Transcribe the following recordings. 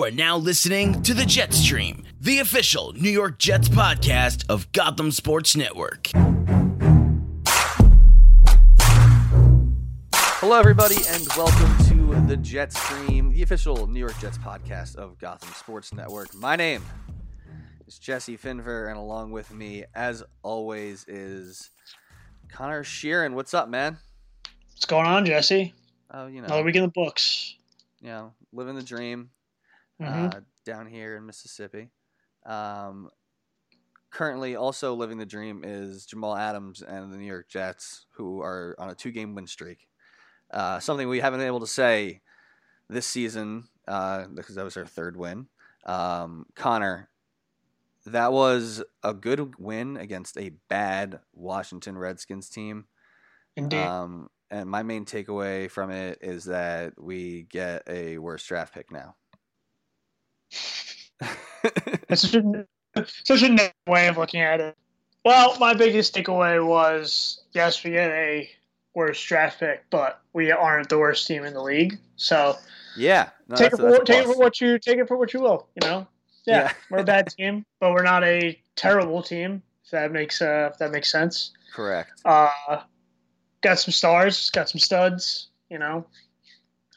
You are now listening to the Jet Stream, the official New York Jets podcast of Gotham Sports Network. Hello, everybody, and welcome to the Jet Stream, the official New York Jets podcast of Gotham Sports Network. My name is Jesse Finver, and along with me, as always, is Conor Sheeran. What's up, man? What's going on, Jesse? Oh, you know, Another week in the books. you know, living the dream Mhm. uh, down here in Mississippi. Um, currently, also living the dream is Jamal Adams and the New York Jets, who are on a two-game win streak. Uh, something we haven't been able to say this season uh, because that was our third win. Um, Conor, that was a good win against a bad Washington Redskins team. Indeed. Um, and my main takeaway from it is that we get a worse draft pick now. Such a, such a way of looking at it. Well, my biggest takeaway was yes, we get a worse draft pick, but we aren't the worst team in the league. So yeah, no, take, it for, a take it for what you take it for what you will. You know, yeah, Yeah. we're a bad team, but we're not a terrible team. If that makes uh, if that makes sense. Correct. Uh, got some stars, got some studs, you know,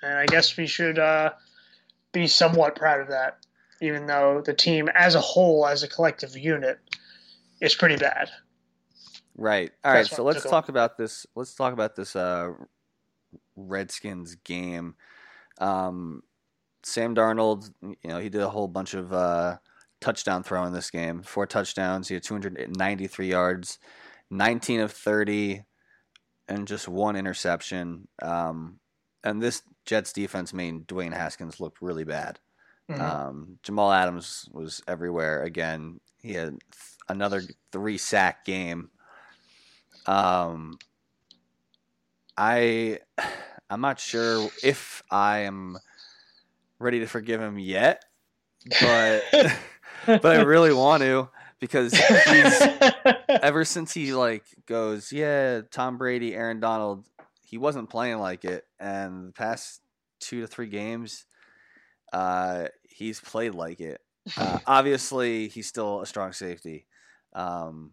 and I guess we should uh, be somewhat proud of that, even though the team as a whole, as a collective unit, is pretty bad. Right. All right. That's So let's talk about this. Let's talk about this uh, Redskins game. Um, Sam Darnold, you know, he did a whole bunch of uh, touchdown throw in this game. Four touchdowns. He had 293 yards, 19 of 30, and just one interception. Um, and this Jets defense made Dwayne Haskins look really bad. Mhm. Um, Jamal Adams was everywhere again. He had th- another three sack game. Um, I I'm not sure if I am ready to forgive him yet, but but I really want to because he's ever since he like goes, yeah, Tom Brady, Aaron Donald, he wasn't playing like it, and the past two to three games, uh, he's played like it. Uh, obviously, he's still a strong safety, um,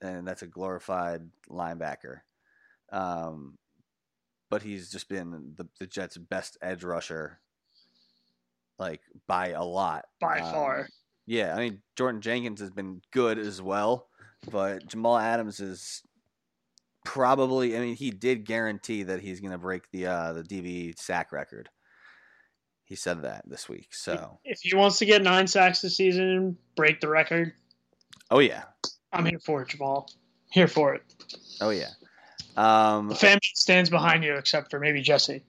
and that's a glorified linebacker. Um, but he's just been the, the Jets' best edge rusher, like by a lot. by Um, far. yeah, I mean Jordan Jenkins has been good as well, but Jamal Adams is probably. I mean, he did guarantee that he's going to break the uh, the DB sack record. He said that this week. So, If he wants to get nine sacks this season, and break the record, oh yeah, I'm here for it, Jamal. Here for it. oh yeah. Um, The family stands behind you, except for maybe Jesse.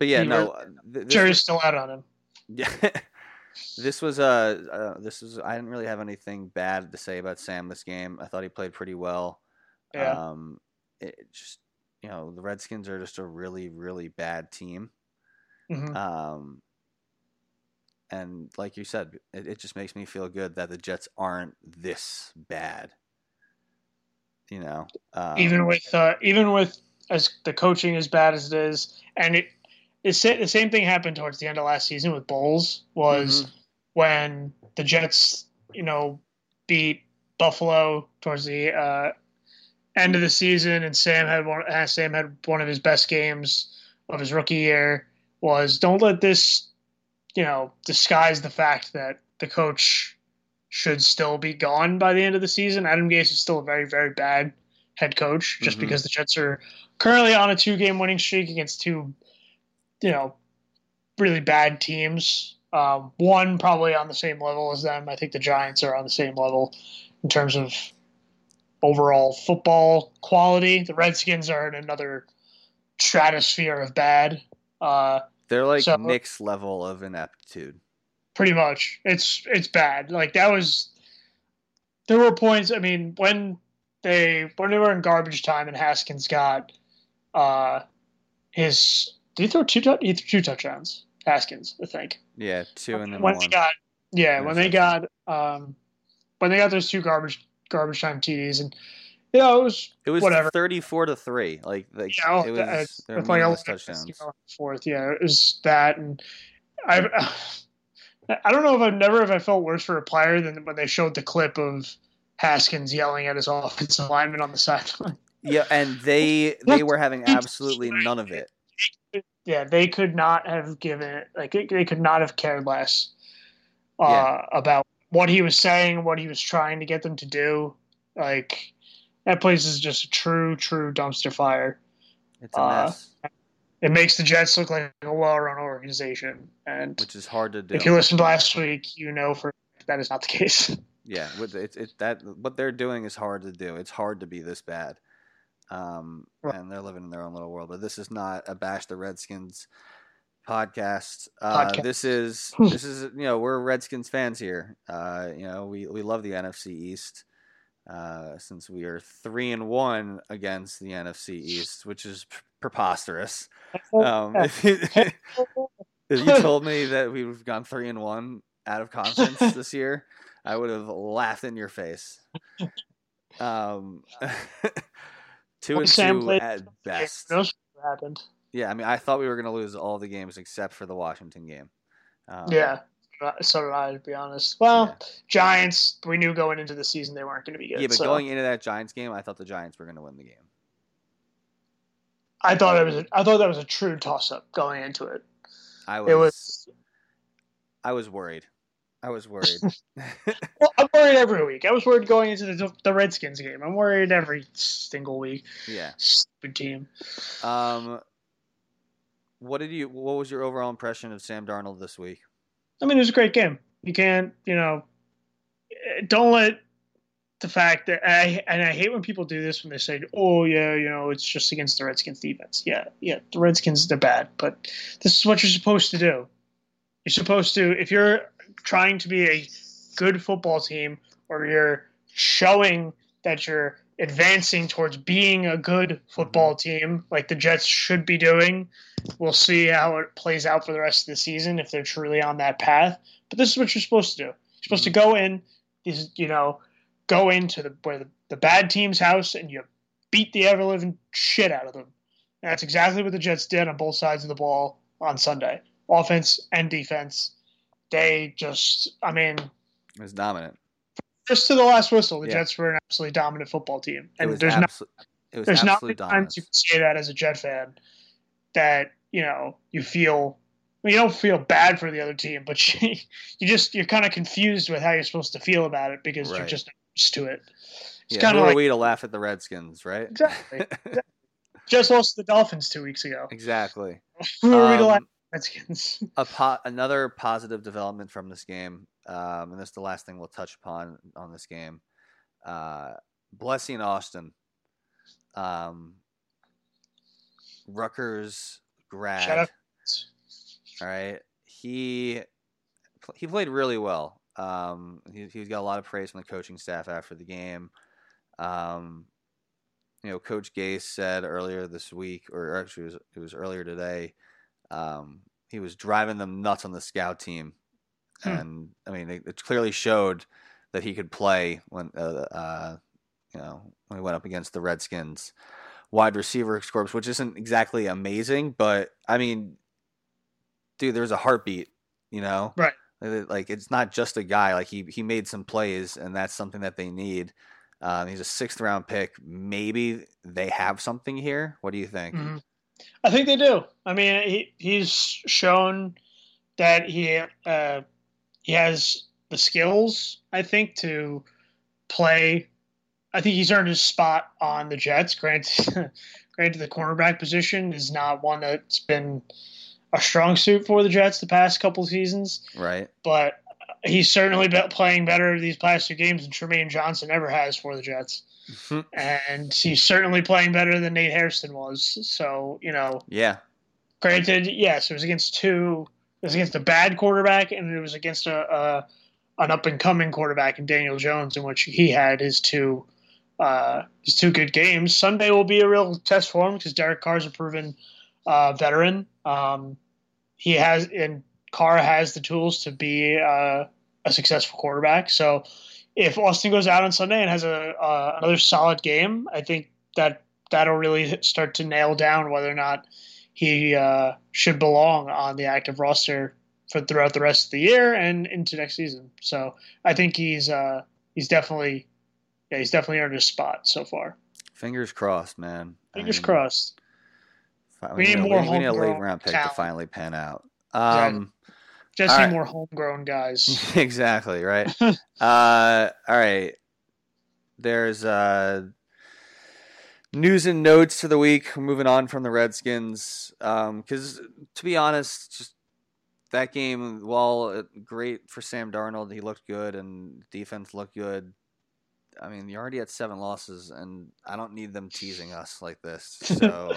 but yeah, he no. uh, th- Jury's was- still out on him. Yeah. this was uh, uh this was I didn't really have anything bad to say about Sam this game. I thought he played pretty well. Yeah. Um it just you know, the Redskins are just a really really bad team. Mhm. Um and like you said, it, it just makes me feel good that the Jets aren't this bad. You know, um, even with uh, even with as the coaching as bad as it is, and it it's the same thing happened towards the end of last season with Bowles was Mhm. when the Jets you know beat Buffalo towards the uh, end of the season, and Sam had one. Sam had one of his best games of his rookie year. Was don't let this you know disguise the fact that the coach should still be gone by the end of the season. Adam Gase is still a very very bad head coach just Mhm. because the Jets are currently on a two game winning streak against two, you know, really bad teams. Um, one probably on the same level as them. I think the Giants are on the same level in terms of overall football quality. The Redskins are in another stratosphere of bad. Uh, they're like so- Knicks' level of ineptitude. pretty much. It's it's bad. Like that was there were points, I mean, when they when they were in garbage time and Haskins got uh his did he throw two he threw two touchdowns? Haskins, I think. Yeah, two and then when one. they got yeah, when they got um when they got those two garbage garbage time TDs and you know, it was It was whatever. thirty-four to three. Like, like you know, it was uh, like meaningless 11 minutes to touchdowns. in the fourth. Yeah, it was that and I I don't know if I've never if I felt worse for a player than when they showed the clip of Haskins yelling at his offensive lineman on the sideline. Yeah, and they they were having absolutely none of it. Yeah, they could not have given it like they could not have cared less uh, yeah. about what he was saying, what he was trying to get them to do. Like that place is just a true, true dumpster fire. It's a mess. Uh, it makes the Jets look like a well-run organization, and which is hard to do. If you listened last week, you know for that is not the case. Yeah, it's it that what they're doing is hard to do. It's hard to be this bad, um, right. and they're living in their own little world. But this is not a bash the Redskins podcast. Uh, podcast. This is this is you know we're Redskins fans here. Uh, you know we we love the NFC East. Uh, since we are three and one against the NFC East, which is p- preposterous. Um, if, you, if, you, told me that we've gone three and one out of conference this year, I would have laughed in your face. Um, two well, and Sam two at best. Happened. Yeah, I mean, I thought we were going to lose all the games except for the Washington game. Um, yeah, so did I, to be honest. Well, yeah. Giants, we knew going into the season they weren't going to be good. Yeah, but so. going into that Giants game, I thought the Giants were going to win the game. I thought it was. A, I thought that was a true toss-up going into it. I was. It was. I was worried. I was worried. well, I'm worried every week. I was worried going into the, the Redskins game. I'm worried every single week. Yeah. Stupid team. Um, what did you? What was your overall impression of Sam Darnold this week? I mean, it was a great game. You can't, you know, don't let the fact that I and I hate when people do this when they say, "Oh yeah, you know, it's just against the Redskins defense." Yeah, yeah, the Redskins they're bad, but this is what you're supposed to do. You're supposed to if you're trying to be a good football team or you're showing that you're advancing towards being a good football mm-hmm. team like the Jets should be doing. We'll see how it plays out for the rest of the season if they're truly on that path. But this is what you're supposed to do. You're supposed to mm-hmm. go in, these you know, go into the where the, the bad team's house and you beat the ever living shit out of them. And that's exactly what the Jets did on both sides of the ball on Sunday, offense and defense. They just, I mean, it was dominant just to the last whistle, the yeah. Jets were an absolutely dominant football team, and there's abso- not there's not many times you can say that as a Jet fan that you know you feel well, you don't feel bad for the other team, but you, you just you're kind of confused with how you're supposed to feel about it because right. you're just used to it. It's yeah, kind of like, we to laugh at the Redskins, right? Exactly. exactly. just lost the Dolphins two weeks ago. Exactly. who are um, we to laugh at Redskins? a po- another positive development from this game um, and that's the last thing we'll touch upon on this game. Uh, Blessing Austin, um, Rutgers grad. All right, he he played really well. Um, he he got a lot of praise from the coaching staff after the game. Um, you know, Coach Gase said earlier this week, or actually it was, it was earlier today, um, he was driving them nuts on the scout team Hmm. And I mean, it, it, clearly showed that he could play when, uh, uh, you know, when he went up against the Redskins wide receiver corps, which isn't exactly amazing, but I mean, dude, there's a heartbeat, you know, right? Like it's not just a guy. Like he he made some plays, and that's something that they need. Um, he's a sixth round pick. Maybe they have something here. What do you think? Mm-hmm. I think they do. I mean, he he's shown that he uh, he has the skills, I think, to play. I think he's earned his spot on the Jets. Granted, granted, the cornerback position is not one that's been a strong suit for the Jets the past couple seasons. Right. But he's certainly been playing better these past two games than Trumaine Johnson ever has for the Jets. Mm-hmm. and he's certainly playing better than Nate Hairston was. So, you know. Yeah. Granted, yes, it was against two it was against a bad quarterback, and it was against a, an up and coming quarterback in Daniel Jones, in which he had his two uh, his two good games. Sunday will be a real test for him because Derek Carr's a proven uh, veteran. Um, he has and Carr has the tools to be uh, a successful quarterback. So if Austin goes out on Sunday and has a another solid game, I think that that'll really start to nail down whether or not he uh, should belong on the active roster for throughout the rest of the year and into next season. So I think he's uh, he's definitely yeah he's definitely earned his spot so far. Fingers crossed, man. Fingers I mean, crossed. We, need, more. We, we need a late round pick talent. to finally pan out. Um, Just need right. more homegrown guys. exactly right. uh, all right. There's uh, news and notes for the week. moving on from the Redskins because, um, to be honest, just that game, while great for Sam Darnold, he looked good and defense looked good. I mean, you're already at seven losses, and I don't need them teasing us like this. So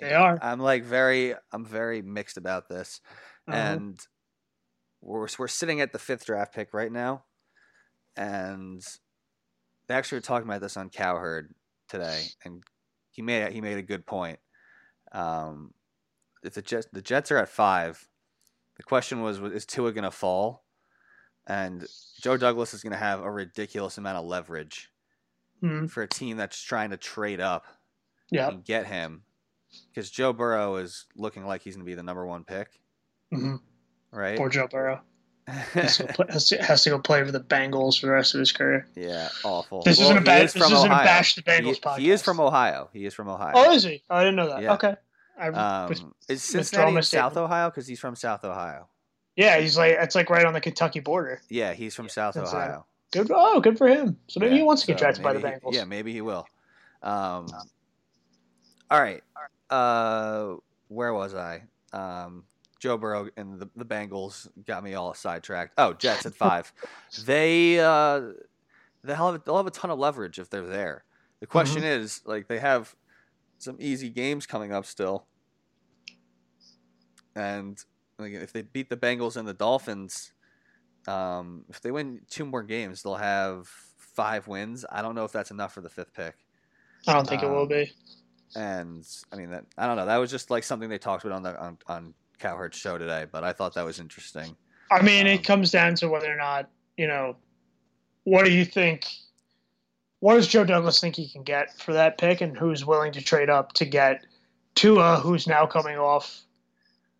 they are. I'm like very, I'm very mixed about this, uh-huh. and we're we're sitting at the fifth draft pick right now, and they actually were talking about this on Cowherd today, and he made he made a good point. Um, if the Jets the Jets are at five, the question was is Tua going to fall, and Joe Douglas is going to have a ridiculous amount of leverage mm-hmm. for a team that's trying to trade up, yeah, and get him because Joe Burrow is looking like he's going to be the number one pick, mm-hmm. right? Poor Joe Burrow has, to play, has, to, has, to go play for the Bengals for the rest of his career. Yeah, awful. This well, isn't a bad. This isn't a bash the Bengals he, podcast. He is from Ohio. He is from Ohio. Oh, is he? Oh, I didn't know that. Yeah. Okay. I, um, is Cincinnati in South Ohio? Because he's from South Ohio. Yeah, he's like it's like right on the Kentucky border. Yeah, he's from South Ohio. Good. Oh, good for him. So maybe yeah, he wants to get so drafted by the Bengals. He, yeah, maybe he will. Um, all right. Uh, where was I? Um, Joe Burrow and the, the Bengals got me all sidetracked. Oh, Jets at five. they uh, they'll have, they'll have a ton of leverage if they're there. The question mm-hmm. is, like, they have some easy games coming up still, and like, if they beat the Bengals and the Dolphins, um, if they win two more games, they'll have five wins. I don't know if that's enough for the fifth pick. I don't think um, it will be. And I mean that I don't know. That was just like something they talked about on the on, on Cowherd's show today, but I thought that was interesting. I mean, um, it comes down to whether or not you know. What do you think? What does Joe Douglas think he can get for that pick, and who's willing to trade up to get Tua, who's now coming off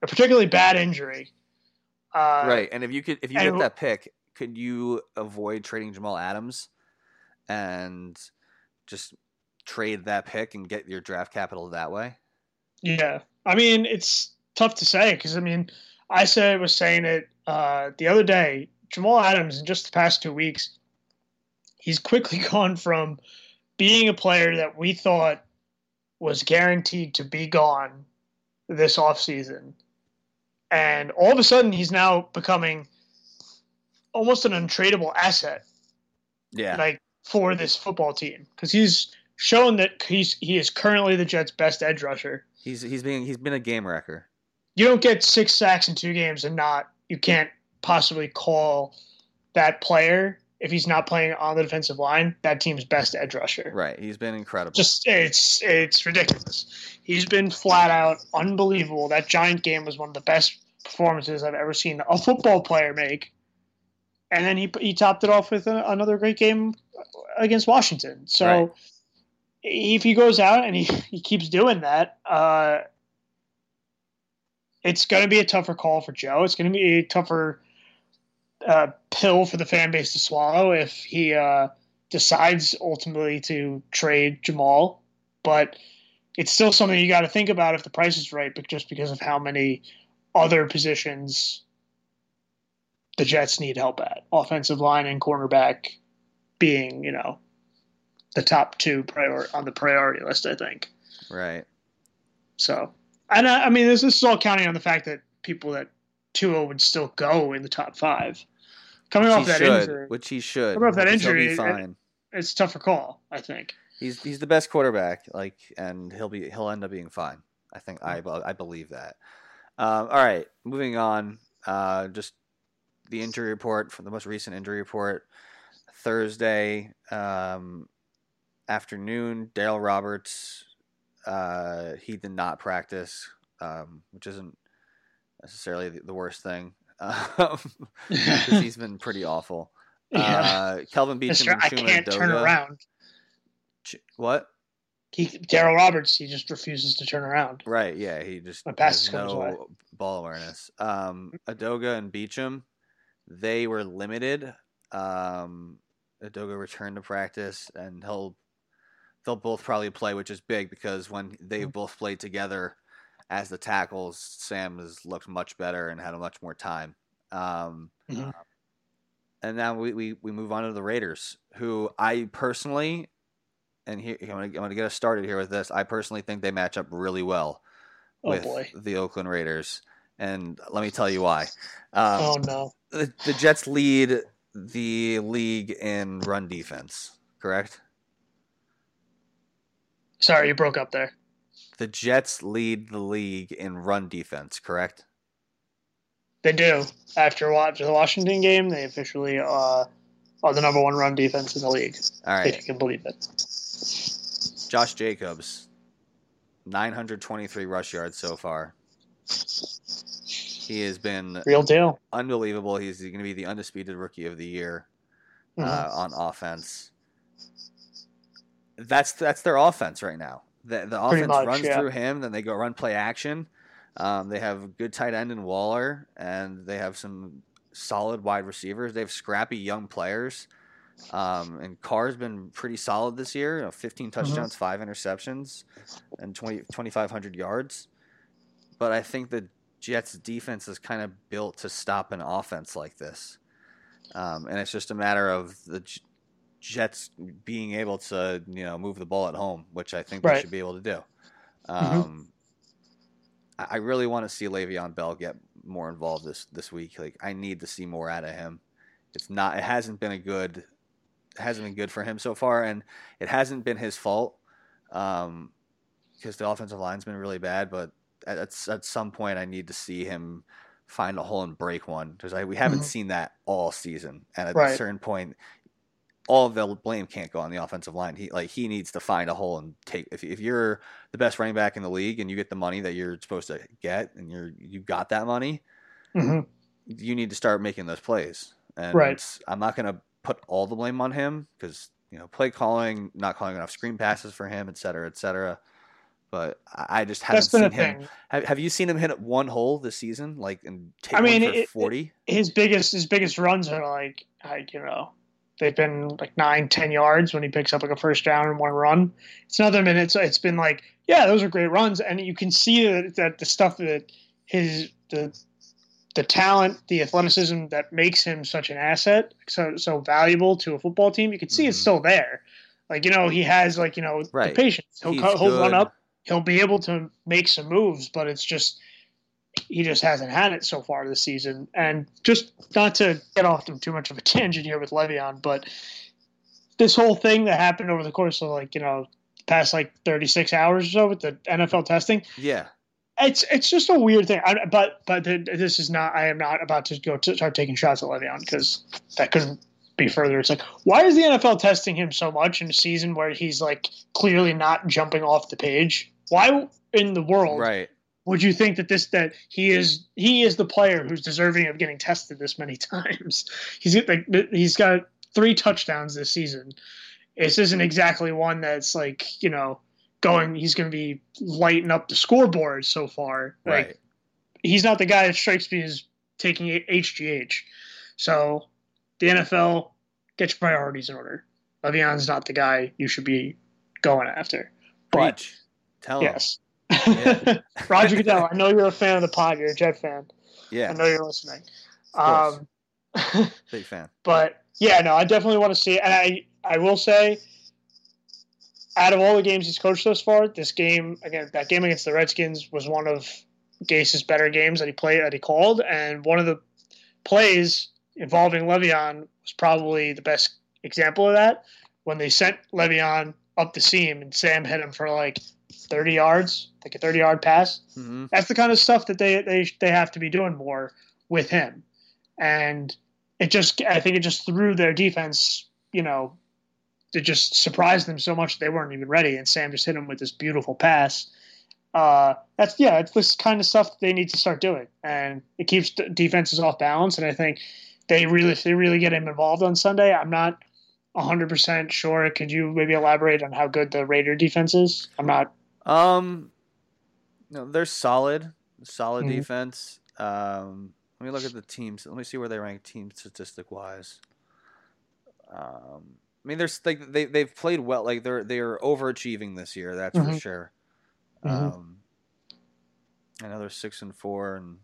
a particularly bad injury? Uh, right, and if you could, if you get that pick, could you avoid trading Jamal Adams and just trade that pick and get your draft capital that way? Yeah, I mean it's tough to say because I mean, I said was saying it uh, the other day. Jamal Adams in just the past two weeks, he's quickly gone from being a player that we thought was guaranteed to be gone this offseason. And all of a sudden, he's now becoming almost an untradeable asset. Yeah. Like for this football team because he's shown that he's he is currently the Jets' best edge rusher. He's he's been he's been a game wrecker you don't get six sacks in two games and not you can't possibly call that player if he's not playing on the defensive line that team's best edge rusher. Right, he's been incredible. Just it's it's ridiculous. He's been flat out unbelievable. That Giant game was one of the best performances I've ever seen a football player make. And then he he topped it off with a, another great game against Washington. So right. if he goes out and he, he keeps doing that, uh, it's going to be a tougher call for Joe. It's going to be a tougher uh, pill for the fan base to swallow if he uh, decides ultimately to trade Jamal. But it's still something you got to think about if the price is right, but just because of how many other positions the Jets need help at, offensive line and cornerback being, you know, the top two prior on the priority list. I think. Right. So and I, I mean, this, this is all counting on the fact that people that Tua would still go in the top five. Coming which off that should, injury, which he should. Coming off that injury, fine. It, it's a tougher call. I think he's he's the best quarterback. Like, and he'll be he'll end up being fine. I think I I believe that. Um, all right, moving on. Uh, just the injury report from the most recent injury report. Thursday um, afternoon, Dale Roberts uh, he did not practice, um, which isn't necessarily the, the worst thing because um, he's been pretty awful. Yeah. Uh, Kelvin Beachum I can't turn around. What? Darryl Roberts, he just refuses to turn around. Right. Yeah. He just My has comes away. no ball awareness. Um, Edoga and Beachum, they were limited. Um, Edoga returned to practice, and he'll they'll both probably play, which is big because when they've Mhm. both played together as the tackles, Sam has looked much better and had a much more time. Um, Mhm. and now we, we, we move on to the Raiders, who I personally, and here I'm I'm gonna get us started here with this. I personally think they match up really well Oh, with boy. the Oakland Raiders, and let me tell you why. Um, Oh no. the, the Jets lead the league in run defense, correct? Sorry, you broke up there. The Jets lead the league in run defense, correct? They do. After the Washington game, they officially uh, are the number one run defense in the league, All if you can believe it. Josh Jacobs, 923 rush yards so far. He has been Real deal. unbelievable. He's going to be the undisputed rookie of the year Mhm. uh, on offense. That's that's their offense right now. The, the offense much, runs yeah. through him, then they go run play action. Um, they have a good tight end in Waller, and they have some solid wide receivers. They have scrappy young players. Um, and Carr's been pretty solid this year. You know, 15 Mm-hmm. touchdowns, five interceptions, and 20, 2,500 yards. But I think the Jets' defense is kind of built to stop an offense like this. Um, and it's just a matter of the Jets being able to, you know, move the ball at home, which I think they should be able to do. Um, I I really want to see Le'Veon Bell get more involved this this week. Like I need to see more out of him. It's not. It hasn't been a good. It hasn't been good for him so far, and it hasn't been his fault. Um, because the offensive line's been really bad, but at, at at some point I need to see him find a hole and break one because we haven't Mhm. seen that all season. And at a certain point, all of the blame can't go on the offensive line. He like he needs to find a hole and take. If if you're the best running back in the league and you get the money that you're supposed to get and you're you got that money, Mhm. you need to start making those plays. And Right. I'm not going to put all the blame on him because you know play calling, not calling enough screen passes for him, et cetera, et cetera. But I just haven't That's been a seen him. Have, have you seen him hit one hole this season, like and take I mean, one for forty? His biggest his biggest runs are like like you know they've been like nine ten yards when he picks up like a first down and one run. It's another minute. So it's been like yeah, those are great runs, and you can see that, that the stuff that his the the talent, the athleticism that makes him such an asset, so so valuable to a football team. You can see it's Mhm. still there. Like you know, he has like you know Right. the patience. He'll co- he'll run up. He'll be able to make some moves, but it's just he just hasn't had it so far this season. And just not to get off on too much of a tangent here with Le'Veon, but this whole thing that happened over the course of like you know past like 36 hours or so with the NFL testing, Yeah, it's it's just a weird thing. I, but but th- this is not. I am not about to go to start taking shots at Le'Veon because that couldn't be further. It's like why is the NFL testing him so much in a season where he's like clearly not jumping off the page? Why in the world right. Would you think that this that he is he is the player who's deserving of getting tested this many times? He's like he's got three touchdowns this season. This isn't mm-hmm. exactly one that's like you know going. He's going to be lighting up the scoreboard so far. Like Right. he's not the guy that strikes me as taking HGH. So the NFL get your priorities in order. Le'Veon's not the guy you should be going after. But Preach. Tell him. yes. Yeah. Roger Goodell, I know you're a fan of the pod. You're a Jet fan. Yeah. I know you're listening. Um, big fan. but yeah, no, I definitely want to see it. And I, I will say, out of all the games he's coached thus far, this game again, that game against the Redskins was one of Gase's better games that he played that he called, and one of the plays involving Le'Veon was probably the best example of that. When they sent Le'Veon up the seam and Sam hit him for like 30 yards, like a 30 yard pass hmm that's the kind of stuff that they they they have to be doing more with him, and it just I think it just threw their defense, you know, it just surprised them so much they weren't even ready, and Sam just hit him with this beautiful pass. Uh, that's yeah, it's this kind of stuff that they need to start doing, and it keeps the defenses off balance. And I think they really if they really get him involved on Sunday, I'm not 100% sure. Could you maybe elaborate on how good the Raider defense is? I'm not. Um, no, they're solid, solid Mhm. defense. Um, let me look at the teams. Let me see where they rank team statistic wise. Um, I mean, there's like they they've played well. Like they're they're overachieving this year. That's for Mhm. sure. Mhm. Um, I know they're six and four, and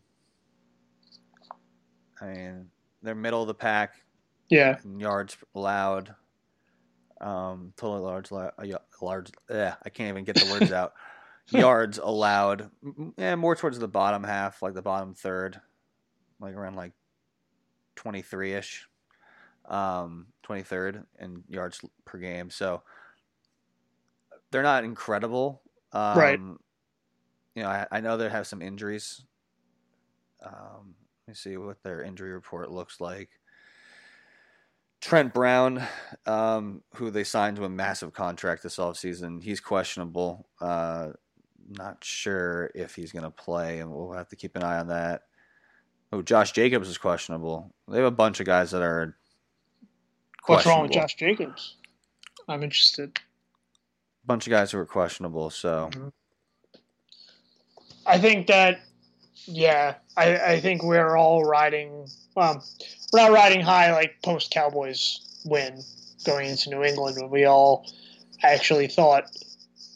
I mean they're middle of the pack Yeah. yards allowed. Um, total yards, la- uh, large. Yeah, I can't even get the words out. yards allowed. Yeah, more towards the bottom half, like the bottom third, like around like twenty three ish, um, twenty third in yards per game. So they're not incredible. Um, Right. You know, I, I know they have some injuries. Um, let me see what their injury report looks like. Trent Brown, um, who they signed to a massive contract this offseason, he's questionable. Uh, not sure if he's going to play, and we'll have to keep an eye on that. Oh, Josh Jacobs is questionable. They have a bunch of guys that are. What's wrong with. Josh Jacobs? I'm interested. A bunch of guys who are questionable. So I think that, yeah, I, I think we're all riding. Um, we're not riding high like post Cowboys win going into New England when we all actually thought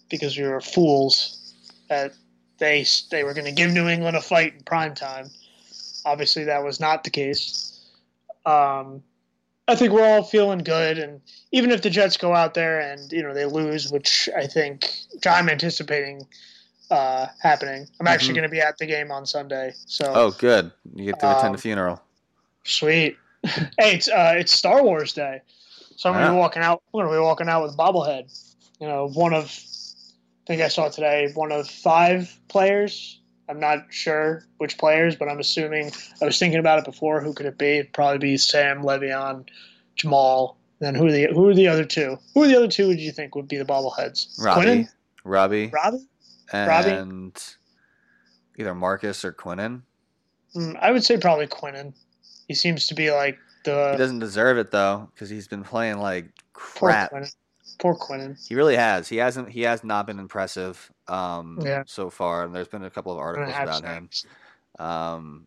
because we were fools that they they were going to give New England a fight in prime time. Obviously, that was not the case. Um, I think we're all feeling good, and even if the Jets go out there and you know they lose, which I think, I'm anticipating uh, happening. I'm actually Mhm. going to be at the game on Sunday, so oh, good, you get to attend Um, the funeral. sweet. hey, it's uh, it's Star Wars Day, so I'm going to be walking out. I'm going to be walking out with bobblehead. You know, one of I think I saw today one of five players. I'm not sure which players, but I'm assuming I was thinking about it before. Who could it be? It'd probably be Sam, Le'Veon, Jamal. Then who are the who are the other two? Who are the other two? Would you think would be the bobbleheads? Robbie, Quinnen? Robbie, Robbie? And Robbie? either Marcus or Quinnen. Mm, I would say probably Quinnen. He seems to be like the. He doesn't deserve it though, because he's been playing like poor crap. Quinnen. Poor Quinnen. He really has. He hasn't. He has not been impressive um, Yeah. so far. And there's been a couple of articles about him. Um,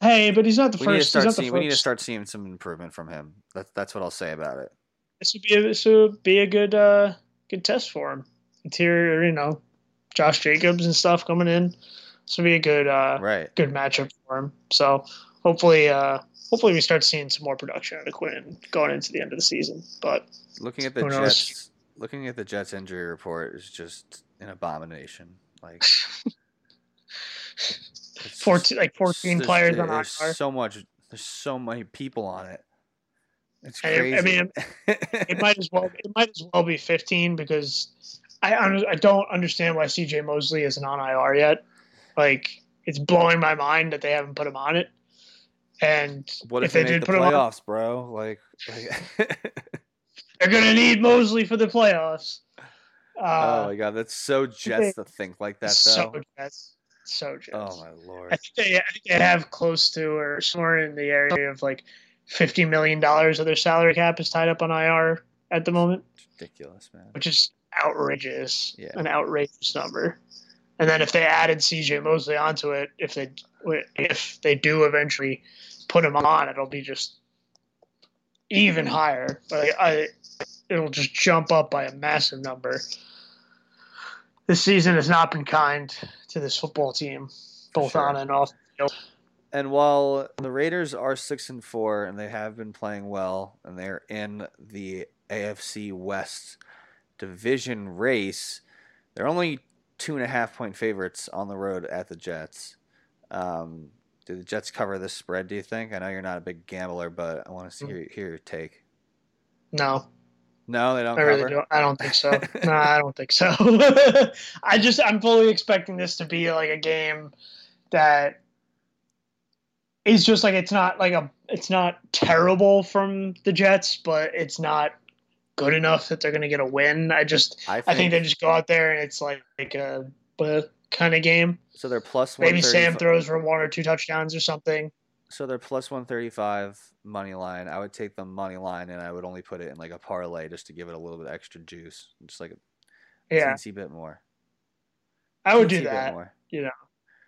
Hey, but he's not the we first. Not the seeing. We need to start seeing some improvement from him. That's that's what I'll say about it. This would be a, this would be a good uh, good test for him. Interior, you know, Josh Jacobs and stuff coming in. This would be a good uh, Right. good matchup for him. So hopefully, uh, hopefully we start seeing some more production out of Quinn going into the end of the season. But Looking at the Who knows? Jets. Looking at the Jets injury report is just an abomination. Like fourteen like fourteen players on IR. so much. There's so many people on it. It's I- I mean, it might as well it might as well be 15 because I I don't understand why CJ Mosley isn't on IR yet. Like it's blowing my mind that they haven't put him on it. And what if if, they they did the put him on- playoffs, bro? Like, like they're gonna need Mosley for the playoffs. oh Uh, my god, that's so Jets to think like that, though. so Jets, so Jets. oh my I lord. think they I think they have close to or somewhere in the area of like 50 million dollars of their salary cap is tied up on IR at the moment. Ridiculous, man. which is outrageous, Yeah. an outrageous number. And then if they added CJ Mosley onto it, if they if they do eventually put him on, it'll be just even higher. Like I, it'll just jump up by a massive number. This season has not been kind to this football team, both Sure. on and off. And while the Raiders are six and four and they have been playing well and they're in the AFC West division race, they're only two and a half point favorites on the road at the Jets. Um, do the Jets cover this spread? Do you think? I know you're not a big gambler, but I want to see Mm. your, hear your take. No, No, they don't I really cover. don't. I don't think so. no, I don't think so. I just I'm fully expecting this to be like a game that is just like it's not like a it's not terrible from the Jets, but it's not good enough that they're going to get a win. I just I think, I think they just go out there and it's like like a, a kind of game. so. They're plus Maybe Sam throws for one or two touchdowns or something. So they're plus one thirty five money line. I would take the money line and I would only put it in like a parlay just to give it a little bit extra juice, just like a Yeah, teensy bit more. I would Teensy do that. more. You know.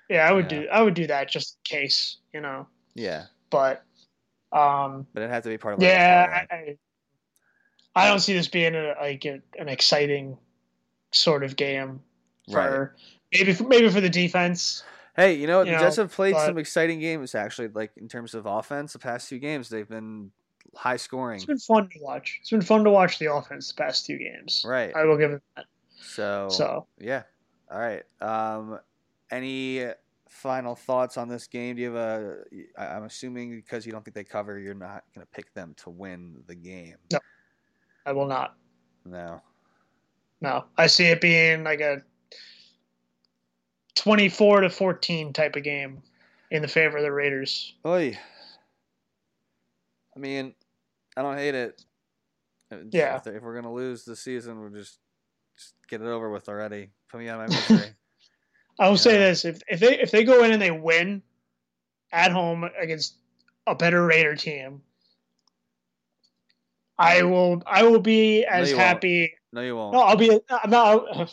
Yeah, I would Yeah. do. I would do that just in case, you know. Yeah, But, um, but it has to be part of yeah. I, I don't see this being a, like a, an exciting sort of game for maybe for, maybe for the defense. Hey, you know what? you the know, Jets have played but- some exciting games actually. Like in terms of offense, the past two games they've been high scoring. It's been fun to watch. It's been fun to watch the offense the past two games. Right. I will give it that. So, So yeah. All right. Um, any final thoughts on this game? Do you have a? I'm assuming because you don't think they cover, you're not going to pick them to win the game. No. I will not. No. No, I see it being like a twenty-four to fourteen type of game in the favor of the Raiders. Oy. I mean, I don't hate it. If- Yeah. If, if we're gonna lose the season, we'll just just get it over with already. Put me out of my misery. I will say this: if if they if they go in and they win at home against a better Raider team, I will I will be as won't. happy. no, you won't. No, I'll be I'm.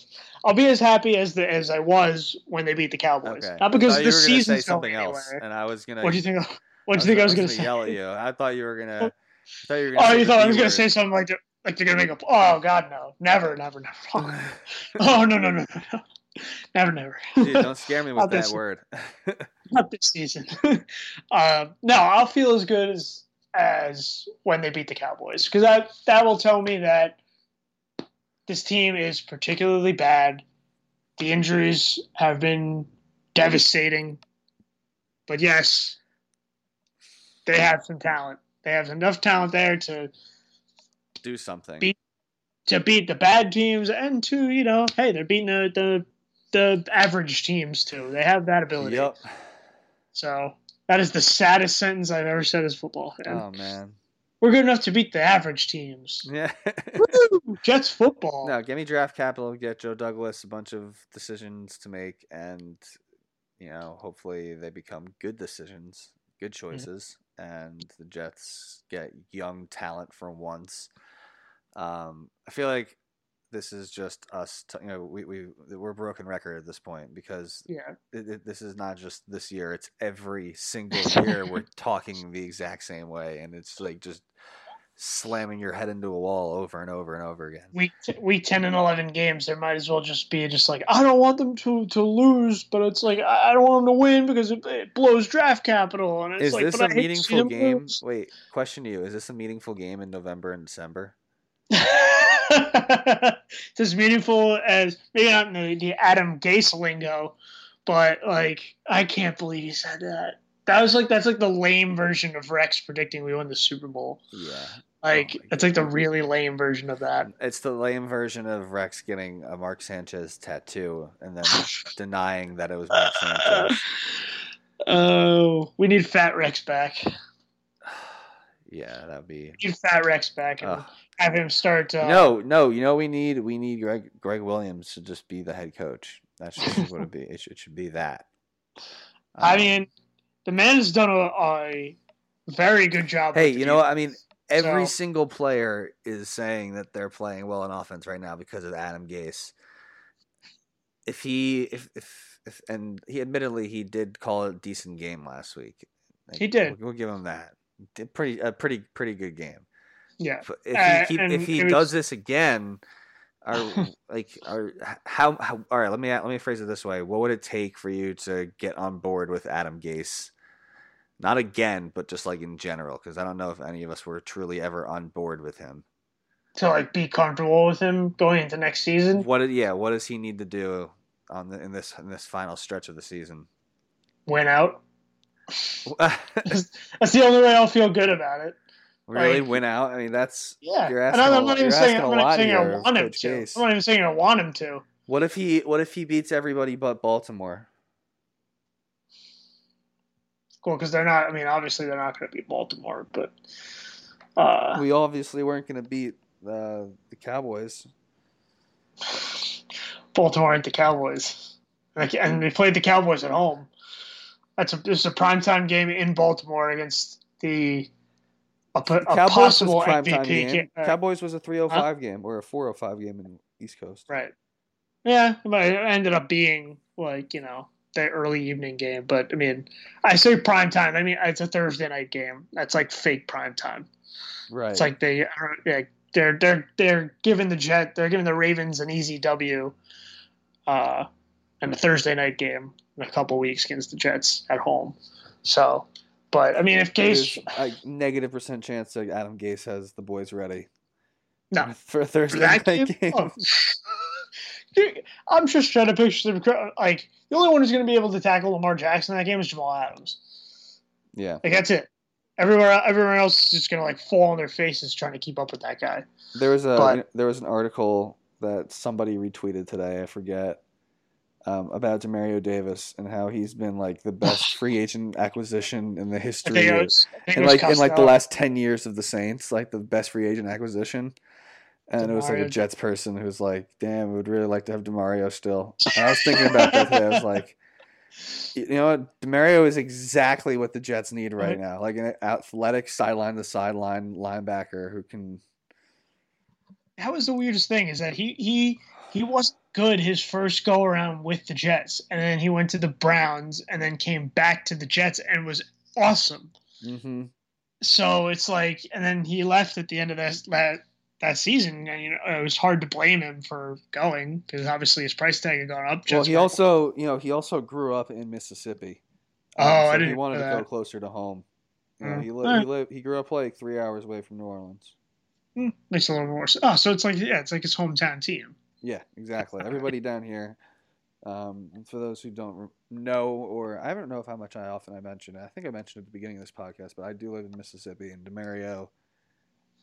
I'll be as happy as the as I was when they beat the Cowboys. okay. Not because the gonna season's something going else, anywhere. and I was gonna. What do you think? What do you think I was, gonna going to say? yell at you? I thought you were gonna. I thought you were gonna Oh, you thought I was gonna say something like they're, like they're going to make a. Oh God, no! Never, never, never. Oh no, no, no, no, no. never, never. Dude, don't scare me with that word. Not this season. um, no, I'll feel as good as as when they beat the Cowboys because that that will tell me that this team is particularly bad. The injuries have been devastating, but yes, they have some talent. They have enough talent there to Do something. Be- to beat the bad teams and to you know, hey, they're beating the the, the average teams too. They have that ability. Yep. So that is the saddest sentence I've ever said as football fan. Oh man. We're good enough to beat the average teams. Yeah. Woo! Jets football. no, give me draft capital, get Joe Douglas a bunch of decisions to make, and you know, hopefully they become good decisions, good choices, and the Jets get young talent for once. Um, I feel like this is just us. T- you know, we we we're a broken record at this point because Yeah. it, it, this is not just this year; it's every single year we're talking the exact same way, and it's like just slamming your head into a wall over and over and over again. Week t- week ten and eleven games, there might as well just be just like I don't want them to to lose, but it's like I I don't want them to win because it, it blows draft capital. And it's Is like, this but a I hate to see meaningful game? lose. Wait, question to you: Is this a meaningful game in November and December? it's as meaningful as maybe not the, the Adam Gase lingo, but like I can't believe he said that. That was like that's like the lame version of Rex predicting we won the Super Bowl. Yeah, Like Oh it's like the really lame version of that. it's the lame version of Rex getting a Mark Sanchez tattoo and then denying that it was Mark Sanchez. Oh, we need Fat Rex back. Yeah, that'd be. We need Fat Rex back and Ugh. Have him start. Uh, no, no. You know we need we need Greg Gregg Williams to just be the head coach. That's just what it be. It should, it should be that. I Um, mean, the man has done a, a very good job. hey, you know what? I mean, every So- single player is saying that they're playing well in offense right now because of Adam Gase. If he, if if if, and he admittedly he did call it a decent game last week. Like, He did. We'll, we'll give him that. Did pretty a pretty pretty good game. Yeah. If Uh, he keep, and if he was- does this again, are like are how, how all right? Let me let me phrase it this way: What would it take for you to get on board with Adam Gase? Not again, but just like in general, because I don't know if any of us were truly ever on board with him. to like be comfortable with him going into next season. What? Yeah, what does he need to do on the in this in this final stretch of the season? Win out. That's the only way I'll feel good about it. Really Like- win out? I mean, that's Yeah, You're and asking I'm, a I'm not even saying I'm not saying I want him to. I'm not even saying I want him to. what if he what if he beats everybody but Baltimore? Cool, because they're not. I mean, obviously they're not going to beat Baltimore, but uh, We obviously weren't going to beat uh, the Cowboys. Baltimore ain't the Cowboys, like, and they played the Cowboys at home. That's a this is a primetime game in Baltimore against the a, a Cowboys was prime time MVP. game. uh, Cowboys was a 305 game or a 405 game in East Coast. Right. Yeah, but it ended up being like you know the early evening game. But I mean, I say prime time. I mean, it's a Thursday night game. That's like fake prime time. Right. It's like they are yeah, they're they're they're giving the Jet they're giving the Ravens an easy W, uh, in a Thursday night game in a couple weeks against the Jets at home. So, but I mean, if There's a negative percent chance that Adam Gase has the boys ready no for a Thursday that night game, oh. I'm just trying to picture them like the only one who's going to be able to tackle Lamar Jackson in that game is Jamal Adams. Yeah, Like that's it. Everywhere, everyone else is just going to like fall on their faces trying to keep up with that guy. there was a But- there was an article that somebody retweeted today. I forget um, about Demario Davis and how he's been like the best free agent acquisition in the history. of- was, I in like in like the last ten years of the Saints, like the best free agent acquisition. And it was like a Jets person who's like, "Damn, we would really like to have Demario still." And I was thinking about that today. I was like, you know what, Demario is exactly what the Jets need right Right. now, like an athletic sideline to sideline linebacker who can. that was the weirdest thing is that he he he wasn't good his first go around with the Jets, and then he went to the Browns, and then came back to the Jets and was awesome. hmm So it's like, and then he left at the end of that that, that season, and you know it was hard to blame him for going because obviously his price tag had gone up. Well, he also, you know, he also grew up in Mississippi. Oh, Um, I so he didn't He wanted to go closer to home. You know, Mm. he, li- Alright. he lived. He grew up like three hours away from New Orleans. Hmm, makes a little more. Oh, so it's like yeah, it's like his hometown team. Yeah, exactly. Everybody down here. Um, and for those who don't know, or I don't know if how much I often I mention it. I think I mentioned at the beginning of this podcast, but I do live in Mississippi, and Demario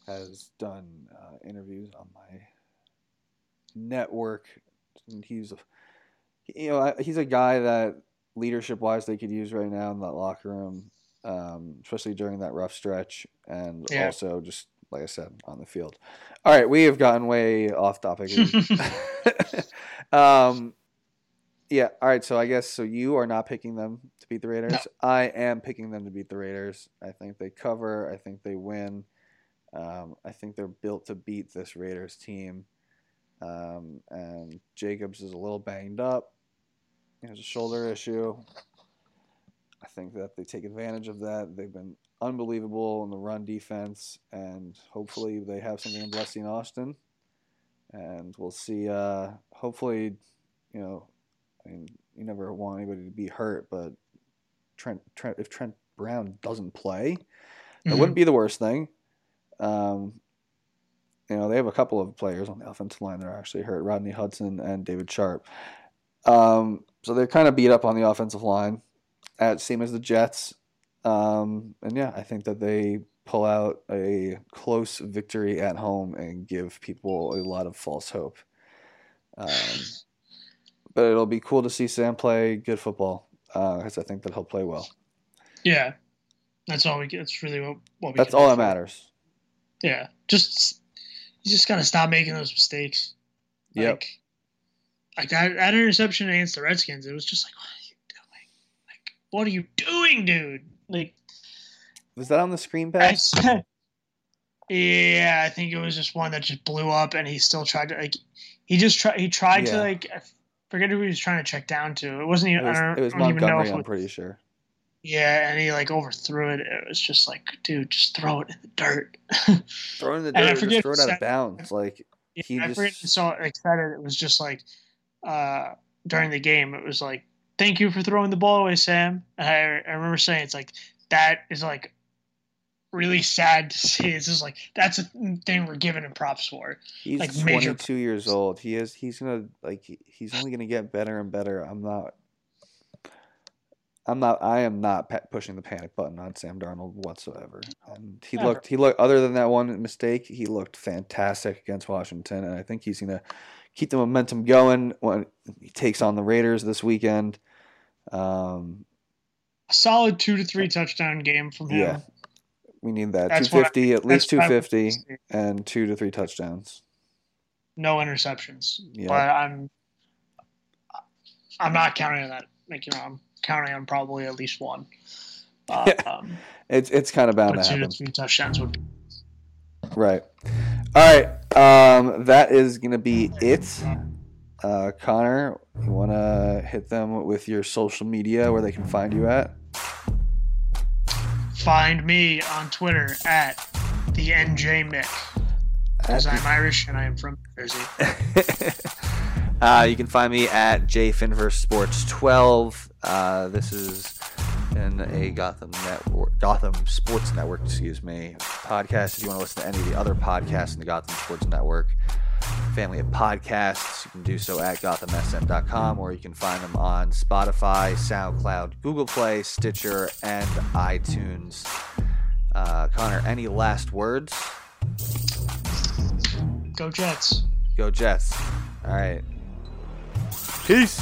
has done uh, interviews on my network. And he's, you know, he's a guy that leadership wise they could use right now in that locker room, um, especially during that rough stretch, and Yeah. also just like I said on the field. All right, we have gotten way off topic. um, yeah. All right. So I guess so. You are not picking them to beat the Raiders. No. I am picking them to beat the Raiders. I think they cover. I think they win. Um, I think they're built to beat this Raiders team. Um, and Jacobs is a little banged up. He has a shoulder issue. I think that they take advantage of that. They've been unbelievable in the run defense, and hopefully they have something in Blessing Austin. And we'll see. Uh, hopefully, you know, I mean, you never want anybody to be hurt, but Trent, Trent if Trent Brown doesn't play, that Mhm. wouldn't be the worst thing. Um, you know, they have a couple of players on the offensive line that are actually hurt Rodney Hudson and David Sharpe. Um, so they're kind of beat up on the offensive line, at same as the Jets. Um, and yeah, I think that they pull out a close victory at home and give people a lot of false hope. Um, but it'll be cool to see Sam play good football because I think that he'll play well. Yeah, that's all we. get. That's really what, what we. That's all that matters. Yeah, just you just gotta stop making those mistakes. Yep. Like, like that, that interception against the Redskins, it was just like, what are you doing? Like, what are you doing, dude? Like, Was that on the screen I pass? said, yeah, I think it was just one that just blew up, and he still tried to like, he just tried, he tried to like, I forget who he was trying to check down to. It wasn't It even. was, I don't, it was I don't even know Montgomery, if it I'm was, pretty sure. yeah, and he like overthrew it. It was just like, dude, just throw it in the dirt. Throw it in the And I forget just throw it out of bounds. Like Yeah, He I just- forget who saw it. Like said it. It was just like uh, during the game. It was like, "Thank you for throwing the ball away, Sam." And I, I remember saying, "It's like that is like really sad to see. It's just like that's a thing we're giving him props for." he's Like, major- 22 years old. He is. He's gonna like. He's only gonna get better and better. I'm not. I'm not. I am not pushing the panic button on Sam Darnold whatsoever. And he Never. looked. He looked. Other than that one mistake, he looked fantastic against Washington, and I think he's gonna keep the momentum going when he takes on the Raiders this weekend. Um, A solid two to three touchdown game from him. Yeah, we need that. That's what I- 250, at least That's what I would 250, and two to three touchdowns. No interceptions. Yeah. But I'm I'm not counting on that. Like you know, I'm counting on probably at least one. Uh, um, It's it's kind of bound but to two happen. to three touchdowns would. Right. All right. Um, that is gonna be it. Uh, Conor, you wanna hit them with your social media where they can find you at? Find me on Twitter at the NJ Mick because I'm Irish and I am from Jersey. uh, you can find me at jfinversports12. Uh, this is in a Gotham Network, Gotham Sports Network, excuse me, podcast. If you want to listen to any of the other podcasts in the Gotham Sports Network family of podcasts, you can do so at gothamsm.com or you can find them on Spotify, SoundCloud, Google Play, Stitcher, and iTunes. Uh, Conor, any last words? Go Jets. Go Jets. All right. Peace.